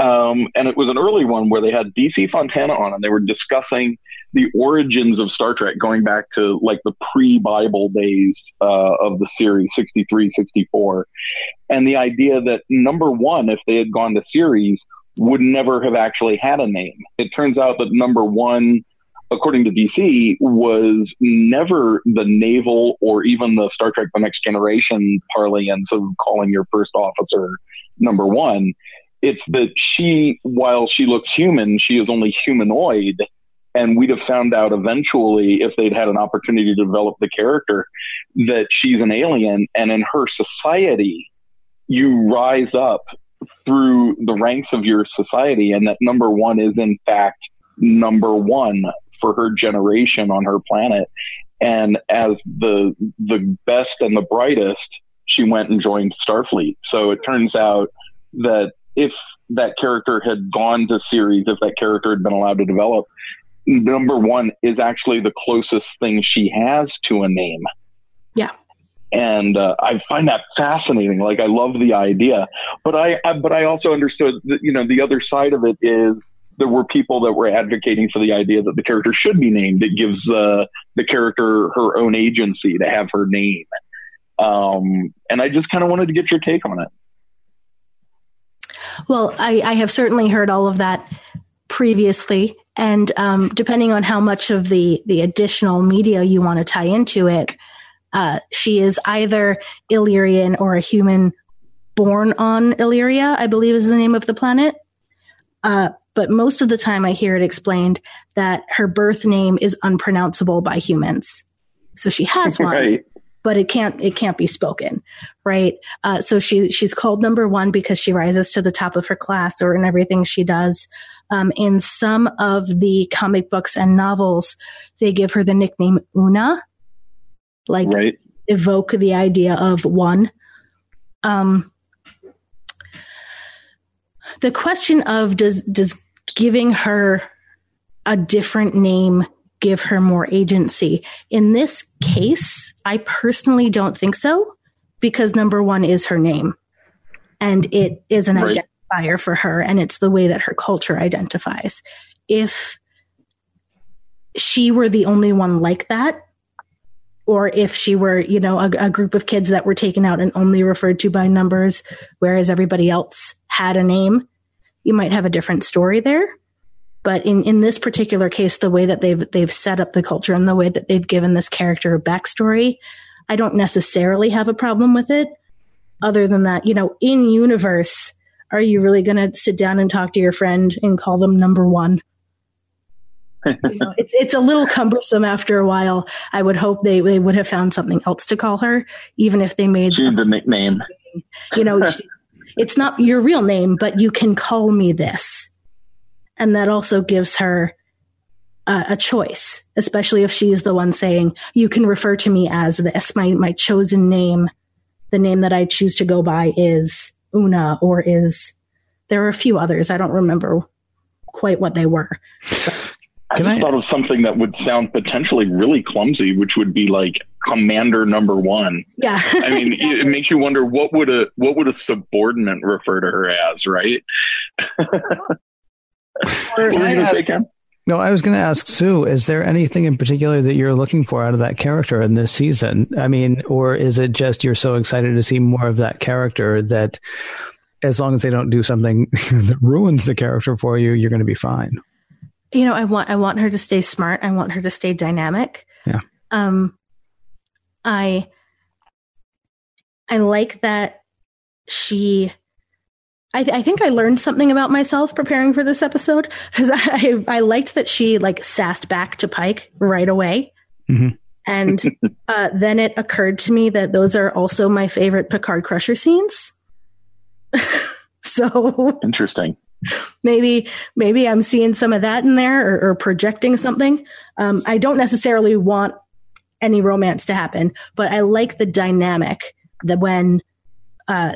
Um, and it was an early one where they had DC Fontana on, and they were discussing the origins of Star Trek, going back to like the pre-Bible days uh, of the series, 63, 64, and the idea that number one, if they had gone to series, would never have actually had a name. It turns out that number one according to DC, was never the naval or even the Star Trek The Next Generation parlance of calling your first officer number one. It's that she, while she looks human, she is only humanoid and we'd have found out eventually if they'd had an opportunity to develop the character that she's an alien and in her society you rise up through the ranks of your society and that number one is in fact number one for her generation on her planet and as the the best and the brightest she went and joined starfleet so it turns out that if that character had gone to series if that character had been allowed to develop number one is actually the closest thing she has to a name Yeah. and uh, I find that fascinating. Like I love the idea, but I, I but I also understood that you know the other side of it is there were people that were advocating for the idea that the character should be named. It gives uh, the character her own agency to have her name. Um, and I just kind of wanted to get your take on it. Well, I, I have certainly heard all of that previously, and um, depending on how much of the the additional media you want to tie into it, uh, she is either Illyrian or a human born on Illyria, I believe is the name of the planet. Uh, but most of the time, I hear it explained that her birth name is unpronounceable by humans, so she has one right. but it can't it can't be spoken right uh, so she she's called number one because she rises to the top of her class or in everything she does um, in some of the comic books and novels they give her the nickname una like Right. evoke the idea of one um, the question of does does giving her a different name give her more agency. In this case i personally don't think so because number one is her name. And it is an Right. identifier for her and it's the way that her culture identifies. If she were the only one like that or if she were, you know, a, a group of kids that were taken out and only referred to by numbers, whereas everybody else had a name, you might have a different story there. But in, in this particular case, the way that they've they've set up the culture and the way that they've given this character a backstory, I don't necessarily have a problem with it. Other than that, you know, in universe, are you really going to sit down and talk to your friend and call them number one? You know, it's it's a little cumbersome after a while. I would hope they, they would have found something else to call her, even if they made She's the nickname. you know, she- it's not your real name, but you can call me this. And that also gives her uh, a choice, especially if she's the one saying, you can refer to me as this. My, my chosen name, the name that I choose to go by is Una or is, there are a few others. I don't remember quite what they were. I Can just I- thought of something that would sound potentially really clumsy, which would be like Commander Number One. Yeah. I mean, it makes you wonder what would a what would a subordinate refer to her as, right? What were you I ask- No, I was going to ask Sue, is there anything in particular that you're looking for out of that character in this season? I mean, or is it just you're so excited to see more of that character that as long as they don't do something that ruins the character for you, you're going to be fine? you know, I want I want her to stay smart. I want her to stay dynamic. Yeah. Um I I like that she I, I think I learned something about myself preparing for this episode because I I liked that she like sassed back to Pike right away, Mhm. and uh, then it occurred to me that those are also my favorite Picard Crusher scenes. so Interesting. maybe maybe I'm seeing some of that in there or, or projecting something. Um, I don't necessarily want any romance to happen, but I like the dynamic that when uh,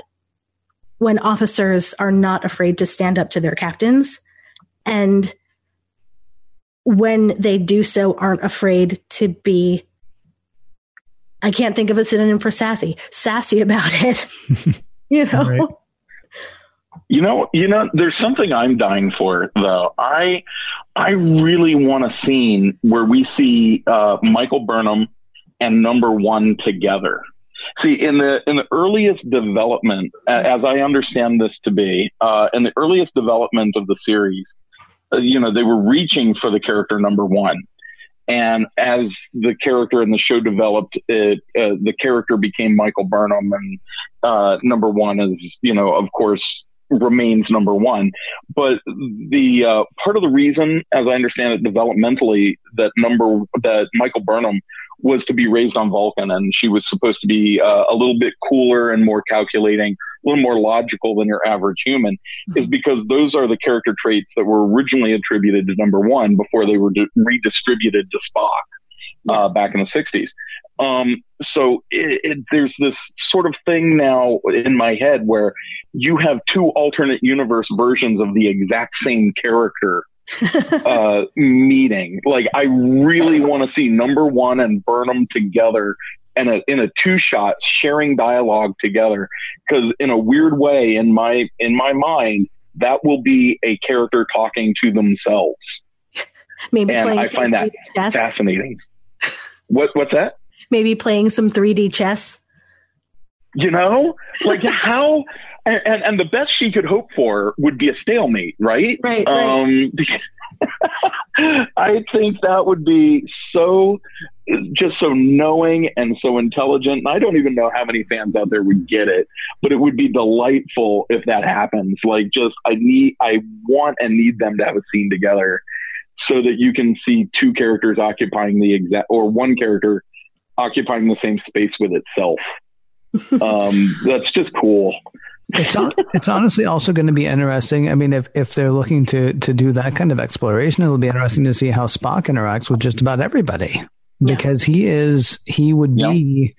when officers are not afraid to stand up to their captains, and when they do so, aren't afraid to be. I can't think of a synonym for sassy. Sassy about it, you know. Right. You know, you know, there's something I'm dying for though. I I really want a scene where we see uh, Michael Burnham and Number One together. See, in the in the earliest development, as I understand this to be, uh, in the earliest development of the series, uh, you know, they were reaching for the character Number One, and as the character in the show developed, it uh, the character became Michael Burnham, and uh, Number One is, you know, of course, remains number one. But the uh, part of the reason, as I understand it, developmentally, that number that Michael Burnham was to be raised on Vulcan, and she was supposed to be uh, a little bit cooler and more calculating, a little more logical than your average human, mm-hmm. is because those are the character traits that were originally attributed to number one before they were redistributed to Spock uh, back in the 60s. Um, so it, it, there's this sort of thing now in my head where you have two alternate universe versions of the exact same character uh, meeting. Like I really want to see number one and Burnham together and a, in a two shot sharing dialogue together because in a weird way in my in my mind that will be a character talking to themselves. Maybe and I find that fascinating. What what's that? Maybe playing some 3D chess. You know, like how and, and, and the best she could hope for would be a stalemate, right? Right. Um, I think that would be so just so knowing and so intelligent. And I don't even know how many fans out there would get it, but it would be delightful if that happens. Like just I need I want and need them to have a scene together so that you can see two characters occupying the exact or one character occupying the same space with itself. um, that's just cool it's on, it's honestly also going to be interesting. I mean, if if they're looking to to do that kind of exploration, it'll be interesting to see how Spock interacts with just about everybody because yeah. he is he would yeah. be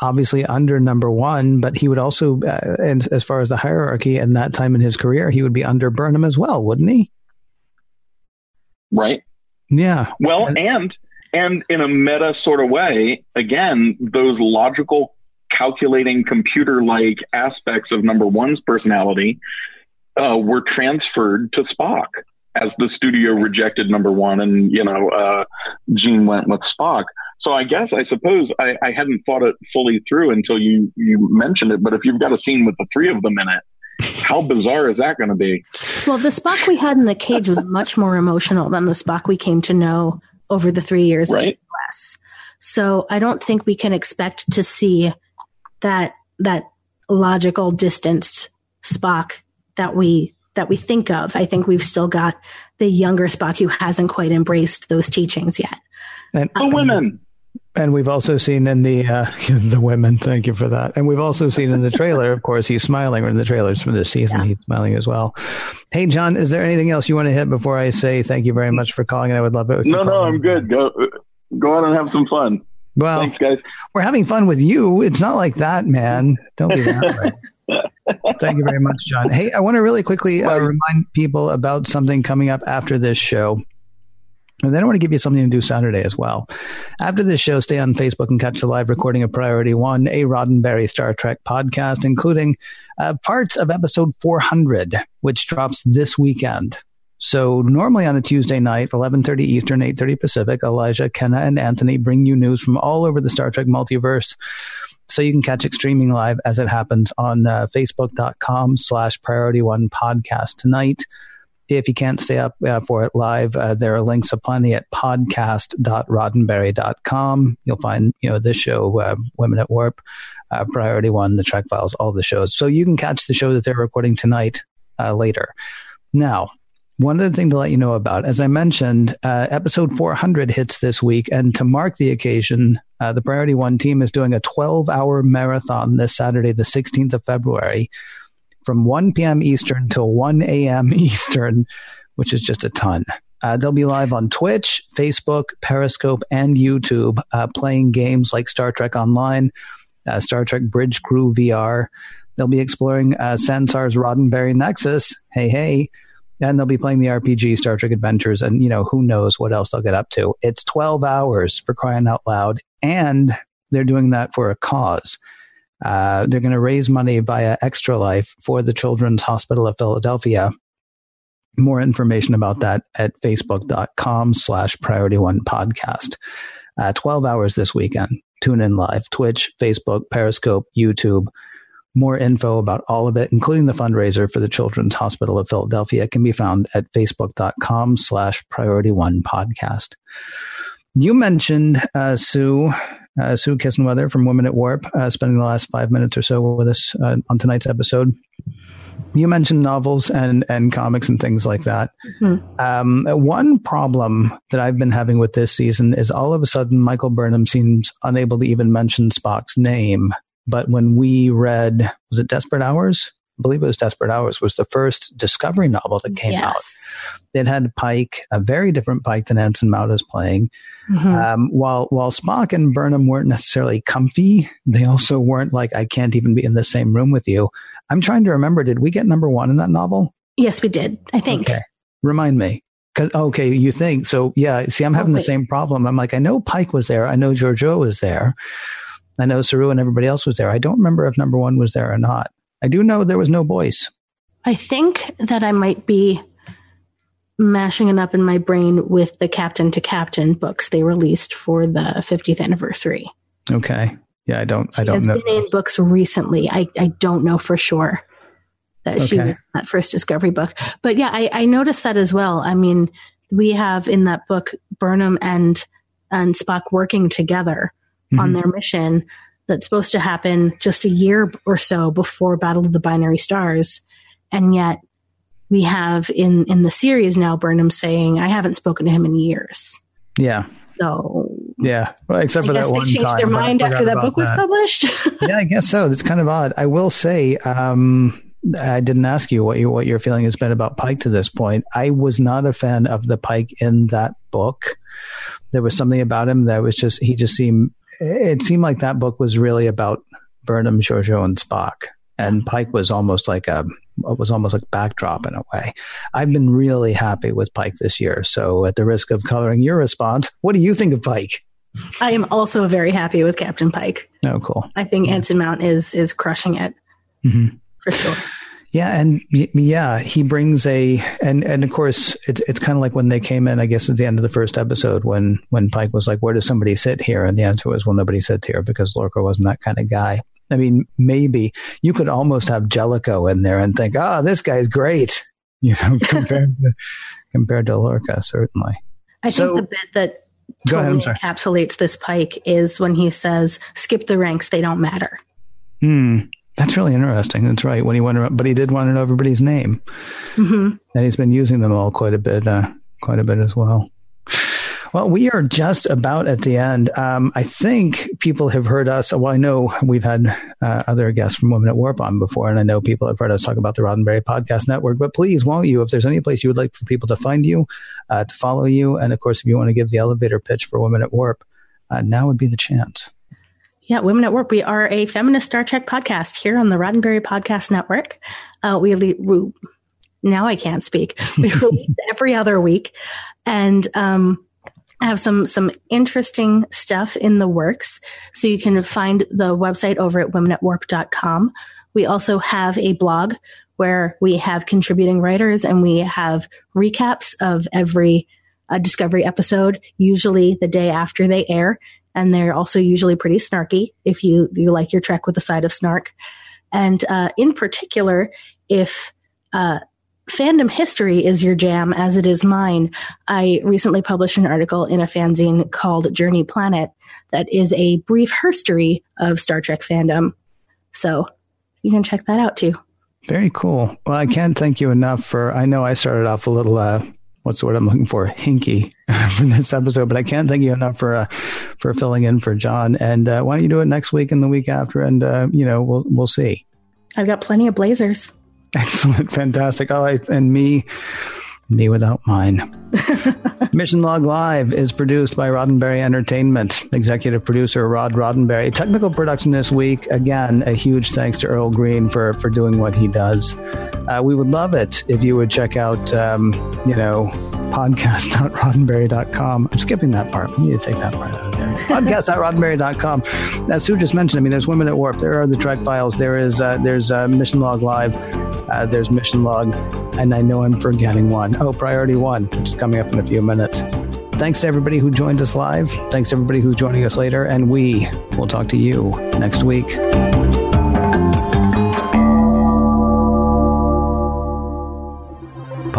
obviously under number one, but he would also, uh, and as far as the hierarchy and that time in his career, he would be under Burnham as well, wouldn't he? Right. Yeah. Well, and and, and in a meta sort of way, again, those logical calculating computer like aspects of number one's personality uh, were transferred to Spock as the studio rejected number one and, you know, uh, Gene went with Spock. So I guess I suppose I, I hadn't thought it fully through until you, you mentioned it. But if you've got a scene with the three of them in it, how bizarre is that going to be? Well, the Spock we had in the cage was much more emotional than the Spock we came to know over the three years right? of TOS. So I don't think we can expect to see that that logical distanced Spock that we that we think of. I think we've still got the younger Spock who hasn't quite embraced those teachings yet. And the women. And we've also seen in the uh, the women. Thank you for that. And we've also seen in the trailer, of course, he's smiling. Or in the trailers from this season, yeah. he's smiling as well. Hey, John, is there anything else you want to hit before I say thank you very much for calling? And I would love it. no, no, I'm good. Go go on and have some fun. Well, Thanks, guys. We're having fun with you. It's not like that, man. Don't be that way. Thank you very much, John. Hey, I want to really quickly uh, remind people about something coming up after this show. And then I want to give you something to do Saturday as well. After this show, stay on Facebook and catch the live recording of Priority One, a Roddenberry Star Trek podcast, including uh, parts of episode 400, which drops this weekend. So normally on a Tuesday night, 11:30 Eastern, 8:30 Pacific, Elijah, Kenna, and Anthony bring you news from all over the Star Trek multiverse. So you can catch it streaming live as it happens on uh, facebook.com slash priority one podcast tonight. If you can't stay up uh, for it live, uh, there are links aplenty at podcast.roddenberry.com. You'll find, you know, this show, uh, Women at Warp, uh, Priority One, the Trek Files, all the shows. So you can catch the show that they're recording tonight uh, later. Now, one other thing to let you know about, as I mentioned, uh, episode 400 hits this week, and to mark the occasion, uh, the Priority One team is doing a 12 hour marathon this Saturday, the 16th of February, from 1 p.m. Eastern till 1 a.m. Eastern, which is just a ton. Uh, they'll be live on Twitch, Facebook, Periscope, and YouTube, uh, playing games like Star Trek Online, uh, Star Trek Bridge Crew VR. They'll be exploring uh, Sansar's Roddenberry Nexus. Hey, hey and they'll be playing the RPG Star Trek Adventures, and you know who knows what else they'll get up to. It's twelve hours for crying out loud, and they're doing that for a cause. Uh, they're going to raise money via Extra Life for the Children's Hospital of Philadelphia. More information about that at facebook.com slash priority one podcast. Uh, 12 hours this weekend. Tune in live. Twitch, Facebook, Periscope, YouTube. More info about all of it, including the fundraiser for the Children's Hospital of Philadelphia, can be found at facebook.com slash priority one podcast. You mentioned, uh, Sue, uh, Sue Kisenwether from Women at Warp, uh, spending the last five minutes or so with us uh, on tonight's episode. You mentioned novels and, and comics and things like that. Mm-hmm. Um, one problem that I've been having with this season is all of a sudden Michael Burnham seems unable to even mention Spock's name. But when we read, was it Desperate Hours? I believe it was Desperate Hours, was the first Discovery novel that came yes. out. It had Pike, a very different Pike than Anson Mount is playing. Mm-hmm. Um, while while Spock and Burnham weren't necessarily comfy, they also weren't like, I can't even be in the same room with you. I'm trying to remember, did we get number one in that novel? Yes, we did, I think. Okay. Remind me. Cause, okay, you think. So, yeah, see, I'm having okay. the same problem. I'm like, I know Pike was there. I know Georgiou was there. I know Saru and everybody else was there. I don't remember if number one was there or not. I do know there was no Boyce. I think that I might be mashing it up in my brain with the Captain to Captain books they released for the 50th anniversary. Okay. Yeah, I don't. I don't know. Been in books recently. I I don't know for sure that okay. she was in that first Discovery book, but yeah, I I noticed that as well. I mean, we have in that book Burnham and and Spock working together mm-hmm. on their mission that's supposed to happen just a year or so before Battle of the Binary Stars. And yet we have in, in the series now Burnham saying, I haven't spoken to him in years. Yeah. So yeah, well, except for I that one they changed time. their mind after that book was that. published. yeah, I guess so. That's kind of odd. I will say, um, I didn't ask you what you what your feeling has been about Pike to this point. I was not a fan of the Pike in that book. There was something about him that was just he just seemed it seemed like that book was really about Burnham, Georgiou, and Spock, and Pike was almost like a was almost like backdrop in a way. I've been really happy with Pike this year. So, at the risk of coloring your response, what do you think of Pike? I am also very happy with Captain Pike. Oh, cool! I think yeah. Anson Mount is is crushing it mm-hmm. for sure. Yeah, and yeah, he brings a and and of course it's it's kind of like when they came in. I guess at the end of the first episode, when when Pike was like, "Where does somebody sit here?" and the answer was, "Well, nobody sits here because Lorca wasn't that kind of guy." I mean, maybe you could almost have Jellico in there and think, "Oh, this guy's great," you know, compared to compared to Lorca, certainly. I so, think the bit that totally ahead, encapsulates this Pike is when he says, "Skip the ranks; they don't matter." Hmm. That's really interesting. That's right. When he went around, but he did want to know everybody's name, mm-hmm. and he's been using them all quite a bit, uh, quite a bit as well. Well, we are just about at the end. Um, I think people have heard us. Well, I know we've had uh, other guests from Women at Warp on before, and I know people have heard us talk about the Roddenberry Podcast Network. But please, won't you, if there's any place you would like for people to find you, uh, to follow you, and of course, if you want to give the elevator pitch for Women at Warp, uh, now would be the chance. Yeah, Women at Warp. We are a feminist Star Trek podcast here on the Roddenberry Podcast Network. Uh, we, we, now I can't speak. We release every other week, and um, have some some interesting stuff in the works. So you can find the website over at womenatwarp.com. We also have a blog where we have contributing writers and we have recaps of every uh, Discovery episode, usually the day after they air and they're also usually pretty snarky if you you like your trek with a side of snark. And uh, in particular, if uh, fandom history is your jam, as it is mine, I recently published an article in a fanzine called Journey Planet that is a brief history of Star Trek fandom. So you can check that out too. Very cool. Well, I can't thank you enough for. I know I started off a little uh, what's the word I'm looking for? Hinky for this episode, but I can't thank you enough for uh, for filling in for John. And uh, why don't you do it next week and the week after? And uh, you know, we'll we'll see. I've got plenty of blazers. Excellent, fantastic. All right, and me, me without mine. Mission Log Live is produced by Roddenberry Entertainment. Executive producer Rod Roddenberry. Technical production this week. Again, a huge thanks to Earl Green for for doing what he does. Uh, we would love it if you would check out, um, you know, podcast.roddenberry.com. I'm skipping that part. We need to take that part out of there. podcast.roddenberry.com. As Sue just mentioned, I mean, there's Women at Warp. There are the Trek files. There is uh, there's uh, Mission Log Live. Uh, there's Mission Log. And I know I'm forgetting one. Oh, Priority One, which is coming up in a few minutes. Thanks to everybody who joined us live. Thanks to everybody who's joining us later. And we will talk to you next week.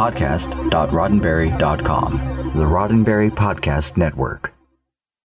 podcast.roddenberry.com, the Roddenberry Podcast Network.